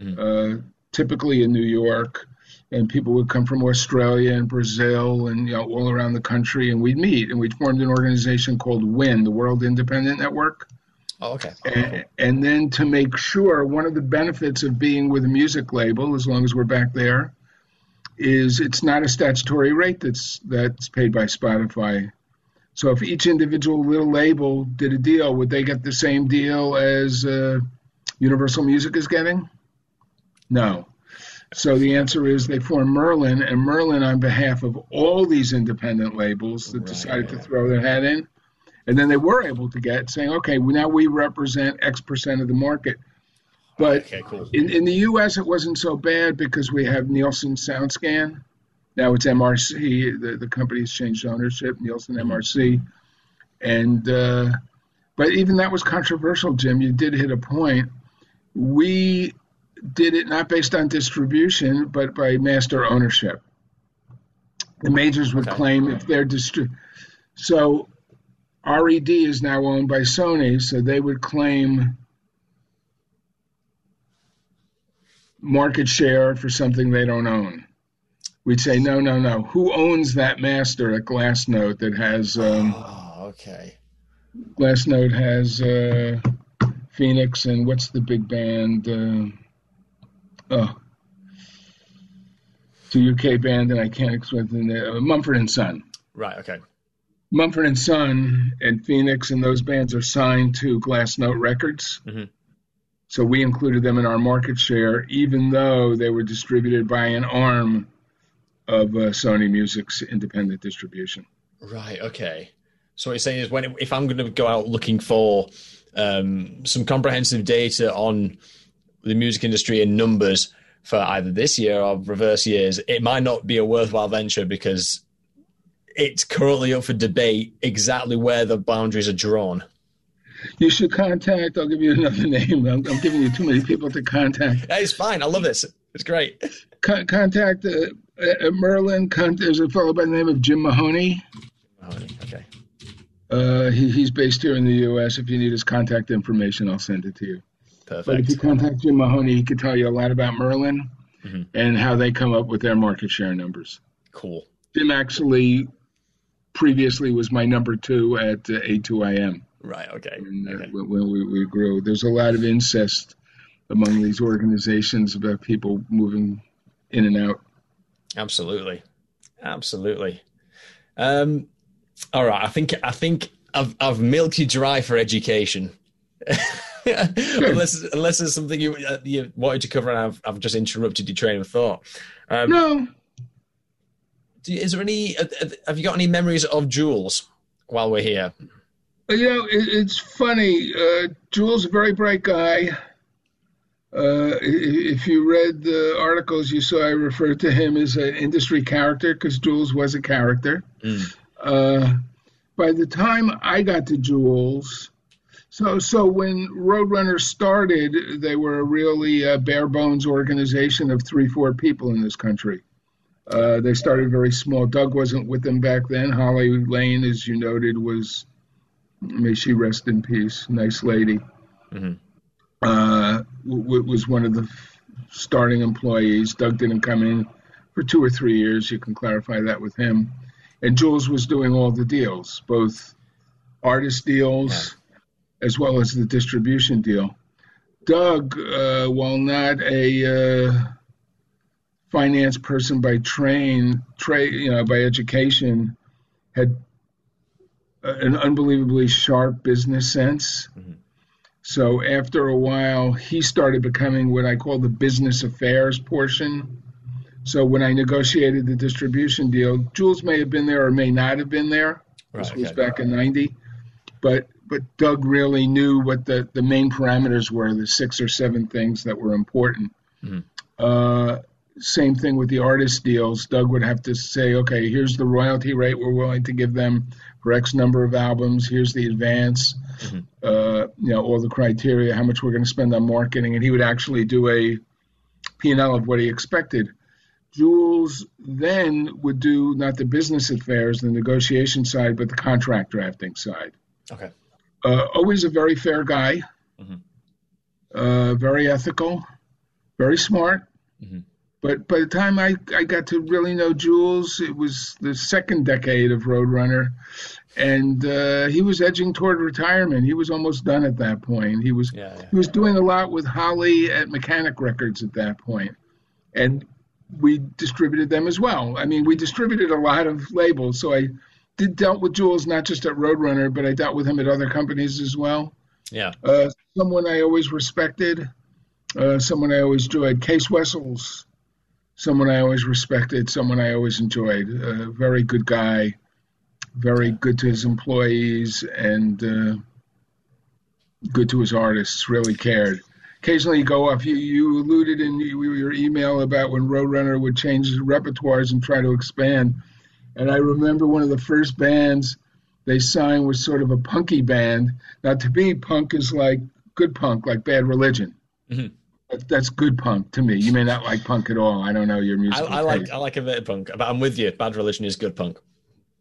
Speaker 2: mm-hmm. uh, typically in New York, and people would come from Australia and Brazil and you know all around the country, and we'd meet, and we formed an organization called WIN, the World Independent Network.
Speaker 1: Oh, okay.
Speaker 2: And, and, then to make sure, one of the benefits of being with a music label, as long as we're back there, is it's not a statutory rate that's that's paid by Spotify. So if each individual little label did a deal, would they get the same deal as uh, Universal Music is getting? No. So the answer is they formed Merlin, and Merlin, on behalf of all these independent labels that right. decided to throw their hat in, and then they were able to get saying, okay, now we represent X percent of the market. But okay, cool. in, in the U.S., it wasn't so bad because we have Nielsen SoundScan. Now it's MRC. The, the company's changed ownership, Nielsen MRC. And uh, but even that was controversial, Jim. You did hit a point. We did it not based on distribution, but by master ownership. The majors would okay. claim if they're distri- so RED is now owned by Sony, so they would claim market share for something they don't own. We'd say, no, no, no. Who owns that master at Glassnote that has? Um,
Speaker 1: oh, okay.
Speaker 2: Glassnote has uh, Phoenix and what's the big band? Uh, oh, it's a UK band, and I can't explain the uh, Mumford and Son.
Speaker 1: Right. Okay.
Speaker 2: Mumford and Son and Phoenix and those bands are signed to Glassnote Records. Mm-hmm. So we included them in our market share, even though they were distributed by an arm of uh, Sony Music's independent distribution.
Speaker 1: Right. Okay. So what you're saying is, when if I'm going to go out looking for um, some comprehensive data on the music industry in numbers for either this year or reverse years, it might not be a worthwhile venture because it's currently up for debate exactly where the boundaries are drawn.
Speaker 2: You should contact. I'll give you another name. I'm, I'm giving you too many people to contact.
Speaker 1: It's fine. I love this. It's great.
Speaker 2: Con- contact uh, uh, Merlin. Con- there's a fellow by the name of Jim Mahoney.
Speaker 1: Mahoney. Okay.
Speaker 2: Uh, he, he's based here in the U.S. If you need his contact information, I'll send it to you.
Speaker 1: Perfect.
Speaker 2: But if you contact Jim Mahoney, he could tell you a lot about Merlin mm-hmm. and how they come up with their market share numbers.
Speaker 1: Cool.
Speaker 2: Jim actually previously was my number two at uh, A2IM.
Speaker 1: Right. Okay.
Speaker 2: And,
Speaker 1: uh, okay.
Speaker 2: When we, we grew, there's a lot of incest among these organizations about people moving in and out.
Speaker 1: Absolutely. Absolutely. Um, all right. I think I think I've I've milked you dry for education. unless unless there's something you uh, you wanted to cover and I've I've just interrupted your train of thought.
Speaker 2: Um, no,
Speaker 1: is there any? Uh, uh, have you got any memories of Jules while we're here?
Speaker 2: You know, it's funny. Uh, Jules, a very bright guy. Uh, if you read the articles you saw, I referred to him as an industry character because Jules was a character. Mm. Uh, by the time I got to Jules, so so when Roadrunner started, they were a really uh, bare bones organization of three, four people in this country. Uh, they started very small. Doug wasn't with them back then. Holly Lane, as you noted, was, may she rest in peace, nice lady. Mm-hmm. Uh, w- was one of the starting employees. Doug didn't come in for two or three years. You can clarify that with him. And Jules was doing all the deals, both artist deals yeah. as well as the distribution deal. Doug, uh, while not a uh, finance person by train, trade, you know, by education, had an unbelievably sharp business sense. Mm-hmm. So after a while, he started becoming what I call the business affairs portion. So when I negotiated the distribution deal, Jules may have been there or may not have been there. Right, this was okay. back in '90, but but Doug really knew what the the main parameters were, the six or seven things that were important. Mm-hmm. Uh, same thing with the artist deals. Doug would have to say, okay, here's the royalty rate we're willing to give them for X number of albums. Here's the advance, mm-hmm. uh, you know, all the criteria, how much we're going to spend on marketing, and he would actually do a P&L of what he expected. Jules then would do not the business affairs, the negotiation side, but the contract drafting side.
Speaker 1: Okay.
Speaker 2: Uh, always a very fair guy, mm-hmm. uh, very ethical, very smart. Mm-hmm but by the time I, I got to really know Jules, it was the second decade of Roadrunner, and uh, he was edging toward retirement. He was almost done at that point. He was yeah, yeah. he was doing a lot with Holly at Mechanic Records at that point, and we distributed them as well. I mean, we distributed a lot of labels, so I did dealt with Jules not just at Roadrunner, but I dealt with him at other companies as well.
Speaker 1: Yeah,
Speaker 2: uh, someone I always respected, uh, someone I always enjoyed. Cees Wessels someone I always respected, someone I always enjoyed. A very good guy, very good to his employees, and uh, good to his artists. Really cared. Occasionally, you go off. You, you alluded in your email about when Roadrunner would change repertoires and try to expand. And I remember one of the first bands they signed was sort of a punky band. Now, to me, punk is like good punk, like Bad Religion. Mm-hmm that's good punk to me. You may not like punk at all. I don't know your music.
Speaker 1: I, I like I like a bit of punk, but I'm with you. Bad Religion is good punk.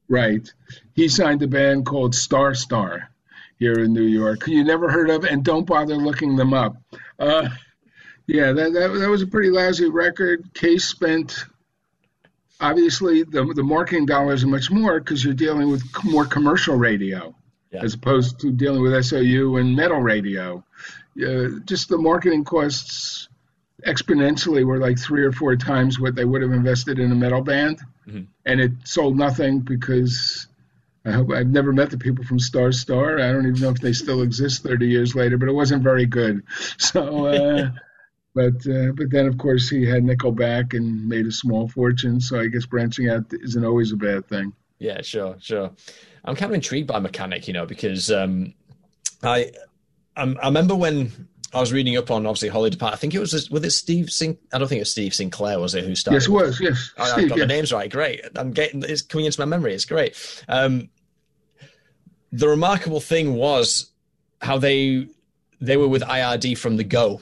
Speaker 2: Right. He signed a band called Star Star here in New York. You never heard of, and don't bother looking them up. Uh, yeah, that, that that was a pretty lousy record. Cees spent obviously the the marketing dollars are much more because you're dealing with more commercial radio
Speaker 1: Yeah.
Speaker 2: as opposed to dealing with SOU and metal radio. Uh, just the marketing costs exponentially were like three or four times what they would have invested in a metal band,
Speaker 1: Mhm.
Speaker 2: and it sold nothing because. I hope I've never met the people from Star Star. I don't even know if they still exist 30 years later, but it wasn't very good. So, uh, but uh, but then of course he had Nickelback and made a small fortune. So I guess branching out isn't always a bad thing.
Speaker 1: Yeah, sure, sure. I'm kind of intrigued by Mechanic, you know, because um, I I'm, I remember when I was reading up on obviously Holly Depart. I think it was was it Steve Sin. I don't think it was Steve Sinclair, was it? Who started?
Speaker 2: Yes, it was. Yes,
Speaker 1: I,
Speaker 2: Steve,
Speaker 1: got
Speaker 2: yeah.
Speaker 1: the names right. Great. I'm getting it's coming into my memory. It's great. Um, the remarkable thing was how they they were with IRD from the go.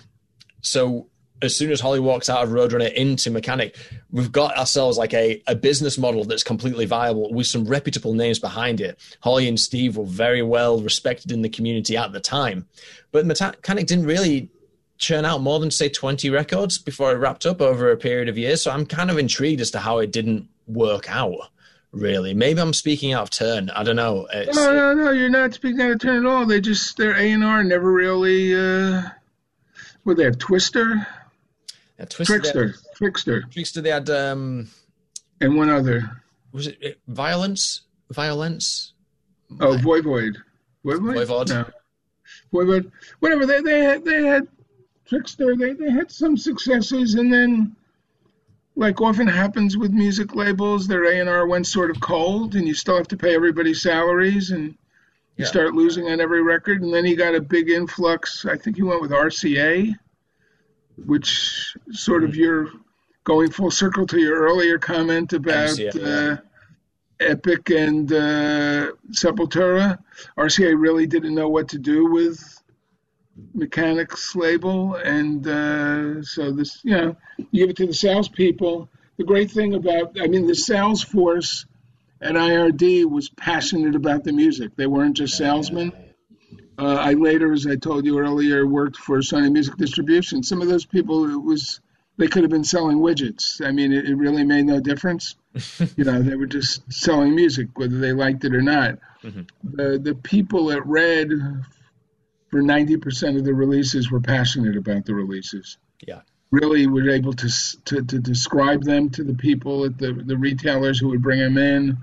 Speaker 1: So as soon as Holly walks out of Roadrunner into Mechanic, we've got ourselves like a, a business model that's completely viable with some reputable names behind it. Holly and Steve were very well respected in the community at the time, but Mechanic didn't really churn out more than say 20 records before it wrapped up over a period of years. So I'm kind of intrigued as to how it didn't work out. Really, maybe I'm speaking out of turn. I don't know. It's,
Speaker 2: No, no, no. You're not speaking out of turn at all. They just their A and R never really. Uh, what they have Twister,
Speaker 1: Twisted,
Speaker 2: Trickster, Trickster,
Speaker 1: Trickster. They had um,
Speaker 2: and one other.
Speaker 1: was it, it violence? Violence?
Speaker 2: Oh, Voivod. Voivod.
Speaker 1: Voivod.
Speaker 2: No. Voivod. Whatever. They they had they had Trickster. They they had some successes, and then, like often happens with music labels, their A and R went sort of cold, and you still have to pay everybody's salaries, and you
Speaker 1: Yeah.
Speaker 2: start losing on every record. And then he got a big influx. I think he went with RCA, which sort of you're going full circle to your earlier comment about. Uh, Epic and uh, Sepultura. RCA really didn't know what to do with Mechanics label, and uh, so this, you know, you give it to the salespeople. The great thing about, I mean, the sales force at IRD was passionate about the music. They weren't just salesmen. Uh, I later, as I told you earlier, worked for Sony Music Distribution. Some of those people, it was they could have been selling widgets. I mean, it, it really made no difference. you know, they were just selling music, whether they liked it or not.
Speaker 1: Mhm.
Speaker 2: The the people at Red, for ninety percent of the releases, were passionate about the releases.
Speaker 1: Yeah.
Speaker 2: Really, were able to to, to describe them to the people at the the retailers who would bring them in,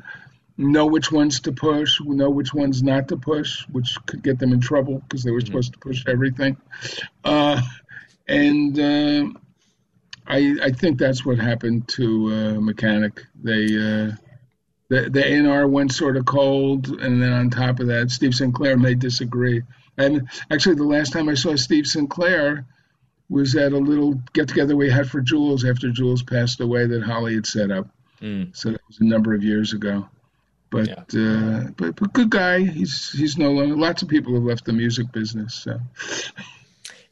Speaker 2: know which ones to push, know which ones not to push, which could get them in trouble because they were
Speaker 1: Mhm.
Speaker 2: supposed to push everything. Uh, and uh, I, I think that's what happened to uh, Mechanic. They uh, the the A&R went sort of cold, and then on top of that, Steve Sinclair may disagree. And actually, the last time I saw Steve Sinclair was at a little get together we had for Jules after Jules passed away that Holly had set up.
Speaker 1: Mm.
Speaker 2: So that was a number of years ago. But uh, but but good guy. He's he's no longer. Lots of people have left the music business. So.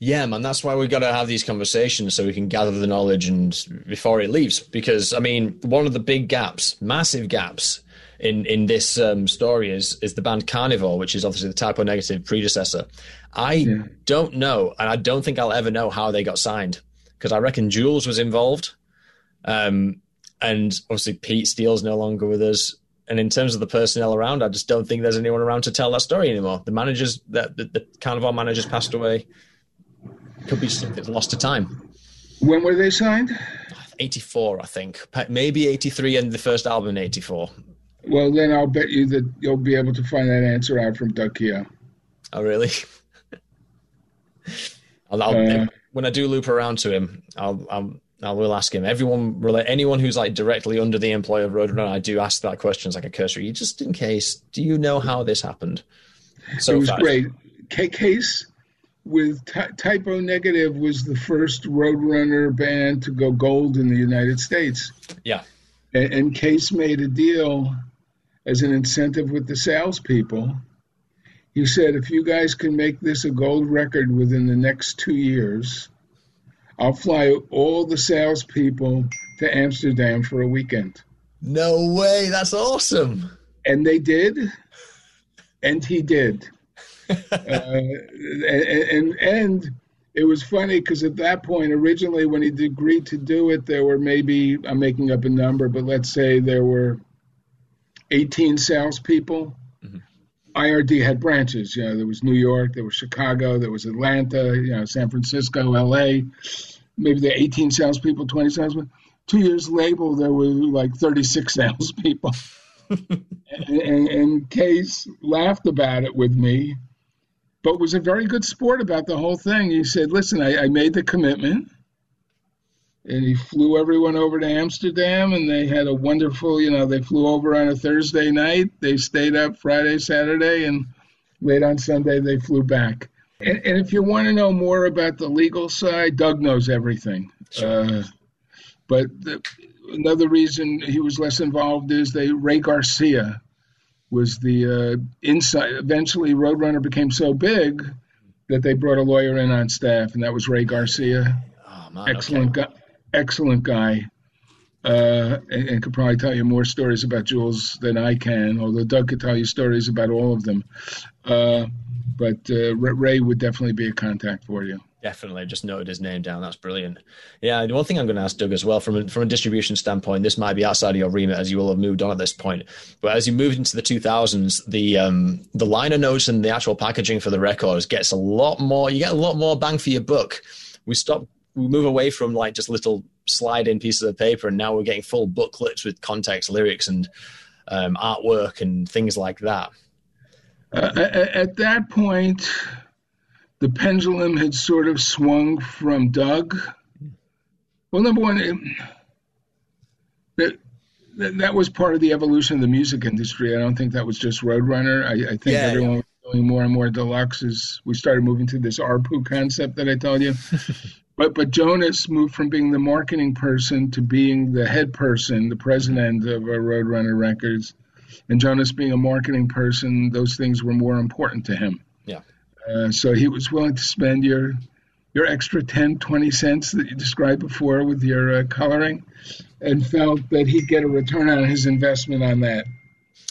Speaker 1: Yeah, man, that's why we've got to have these conversations so we can gather the knowledge and before it leaves. Because I mean, one of the big gaps, massive gaps in in this um, story is is the band Carnivore, which is obviously the Type O Negative predecessor. I
Speaker 2: Yeah.
Speaker 1: don't know, and I don't think I'll ever know how they got signed because I reckon Jules was involved, um, and obviously Pete Steele's no longer with us. And in terms of the personnel around, I just don't think there's anyone around to tell that story anymore. The managers, that the, the Carnivore managers passed away. Could be something lost to time.
Speaker 2: When were they signed?
Speaker 1: 84, I think. Maybe 83 and the first album in 84.
Speaker 2: Well, then I'll bet you that you'll be able to find that answer out from Doug Keogh.
Speaker 1: Oh, really? I'll, I'll,
Speaker 2: Uh,
Speaker 1: when I do loop around to him, I'll, I'll, I will ask him. Everyone, anyone who's like directly under the employ of Roadrunner, I do ask that question as like a cursory, just in case. Do you know how this happened? So
Speaker 2: it was
Speaker 1: far-
Speaker 2: great. K- Cees with ty- Type O Negative was the first Roadrunner band to go gold in the United States.
Speaker 1: Yeah.
Speaker 2: And, and Cees made a deal as an incentive with the salespeople. He said, if you guys can make this a gold record within the next two years, I'll fly all the salespeople to Amsterdam for a weekend.
Speaker 1: No way. That's awesome.
Speaker 2: and they did, and he did. uh, and, and and it was funny because at that point, originally when he agreed to do it, there were maybe I'm making up a number, but let's say there were 18 salespeople. IRD had branches. You know, there was New York, there was Chicago, there was Atlanta, you know, San Francisco, LA. Maybe there were 18 salespeople, 20 salespeople. Two years later, there were like 36 salespeople. and, and, and Cees laughed about it with me but was a very good sport about the whole thing. He said, "Listen, I, I made the commitment." And he flew everyone over to Amsterdam, and they had a wonderful, you know, they flew over on a Thursday night, they stayed up Friday, Saturday, and late on Sunday they flew back. And, and if you want to know more about the legal side, Doug knows everything. Sure. Uh, but the, another reason he was less involved is they Ray Garcia, was the uh, inside. Eventually, Roadrunner became so big that they brought a lawyer in on staff, and that was Ray Garcia.
Speaker 1: Oh, man,
Speaker 2: excellent
Speaker 1: okay.
Speaker 2: guy. Excellent guy. Uh, and, and, could probably tell you more stories about Jules than I can, although Doug could tell you stories about all of them. Uh, but uh, Ray would definitely be a contact for you.
Speaker 1: Definitely, just noted his name down. That's brilliant. Yeah, the one thing I'm going to ask Doug as well, from a, from a distribution standpoint, this might be outside of your remit as you will have moved on at this point. But as you moved into the 2000s, the um, the liner notes and the actual packaging for the records gets a lot more. You get a lot more bang for your buck. We stop. We move away from like just little slide-in pieces of paper, and now we're getting full booklets with context, lyrics, and um, artwork and things like that.
Speaker 2: Uh, at that point the pendulum had sort of swung from Doug. Well, number one, it, that, that was part of the evolution of the music industry. I don't think that was just Roadrunner. I, I think yeah, everyone yeah. was doing more and more deluxe as we started moving to this ARPU concept that I told you. but but Jonas moved from being the marketing person to being the head person, the president of uh, Roadrunner Records. And Jonas being a marketing person, those things were more important to him.
Speaker 1: Yeah.
Speaker 2: Uh, so he was willing to spend your your extra 10, 20 cents that you described before with your uh, coloring and felt that he'd get a return on his investment on that.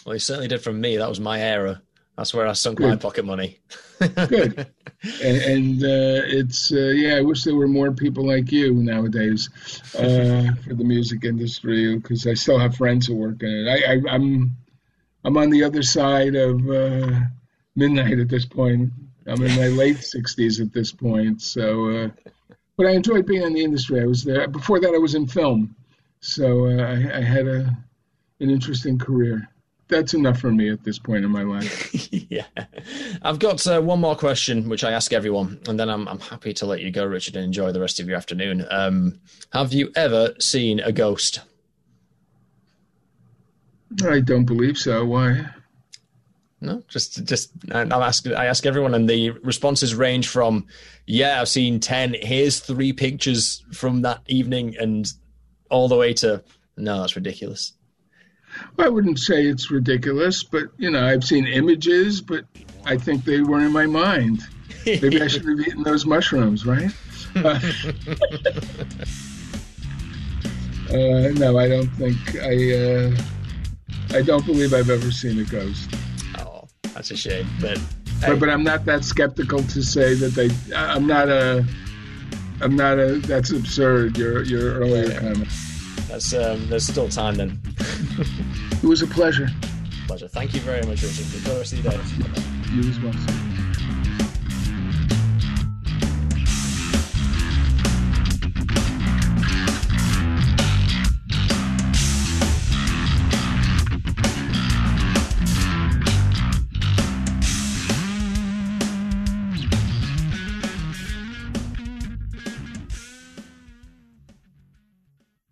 Speaker 1: Well, he certainly did from me. That was my era. That's where I sunk Good. my pocket money.
Speaker 2: Good. And, and uh, it's, uh, yeah, I wish there were more people like you nowadays uh, for the music industry because I still have friends who work in it. I, I, I'm, I'm on the other side of uh, midnight at this point. I'm in my late 60s at this point. So, uh, but I enjoyed being in the industry. I was there before that. I was in film, so uh, I, I, had a an interesting career. That's enough for me at this point in my life.
Speaker 1: yeah, I've got uh, one more question, which I ask everyone, and then I'm I'm happy to let you go, Richard, and enjoy the rest of your afternoon. Um, have you ever seen a ghost?
Speaker 2: I don't believe so. Why?
Speaker 1: No, just just I ask I ask everyone, and the responses range from, "Yeah, I've seen ten. Here's three pictures from that evening," and all the way to, "No, that's ridiculous."
Speaker 2: I wouldn't say it's ridiculous, but you know, I've seen images, but I think they were in my mind. Maybe I should have eaten those mushrooms, right? uh, uh, no, I don't think I. Uh, I don't believe I've ever seen a ghost.
Speaker 1: Oh, that's a shame, but
Speaker 2: but, but I'm not that skeptical to say that they. I'm not a. I'm not a. That's absurd. Your your earlier yeah, comment.
Speaker 1: That's um. There's still time then.
Speaker 2: it was a pleasure.
Speaker 1: Pleasure. Thank you very much, Richard. Enjoy the rest of your day.
Speaker 2: You as well.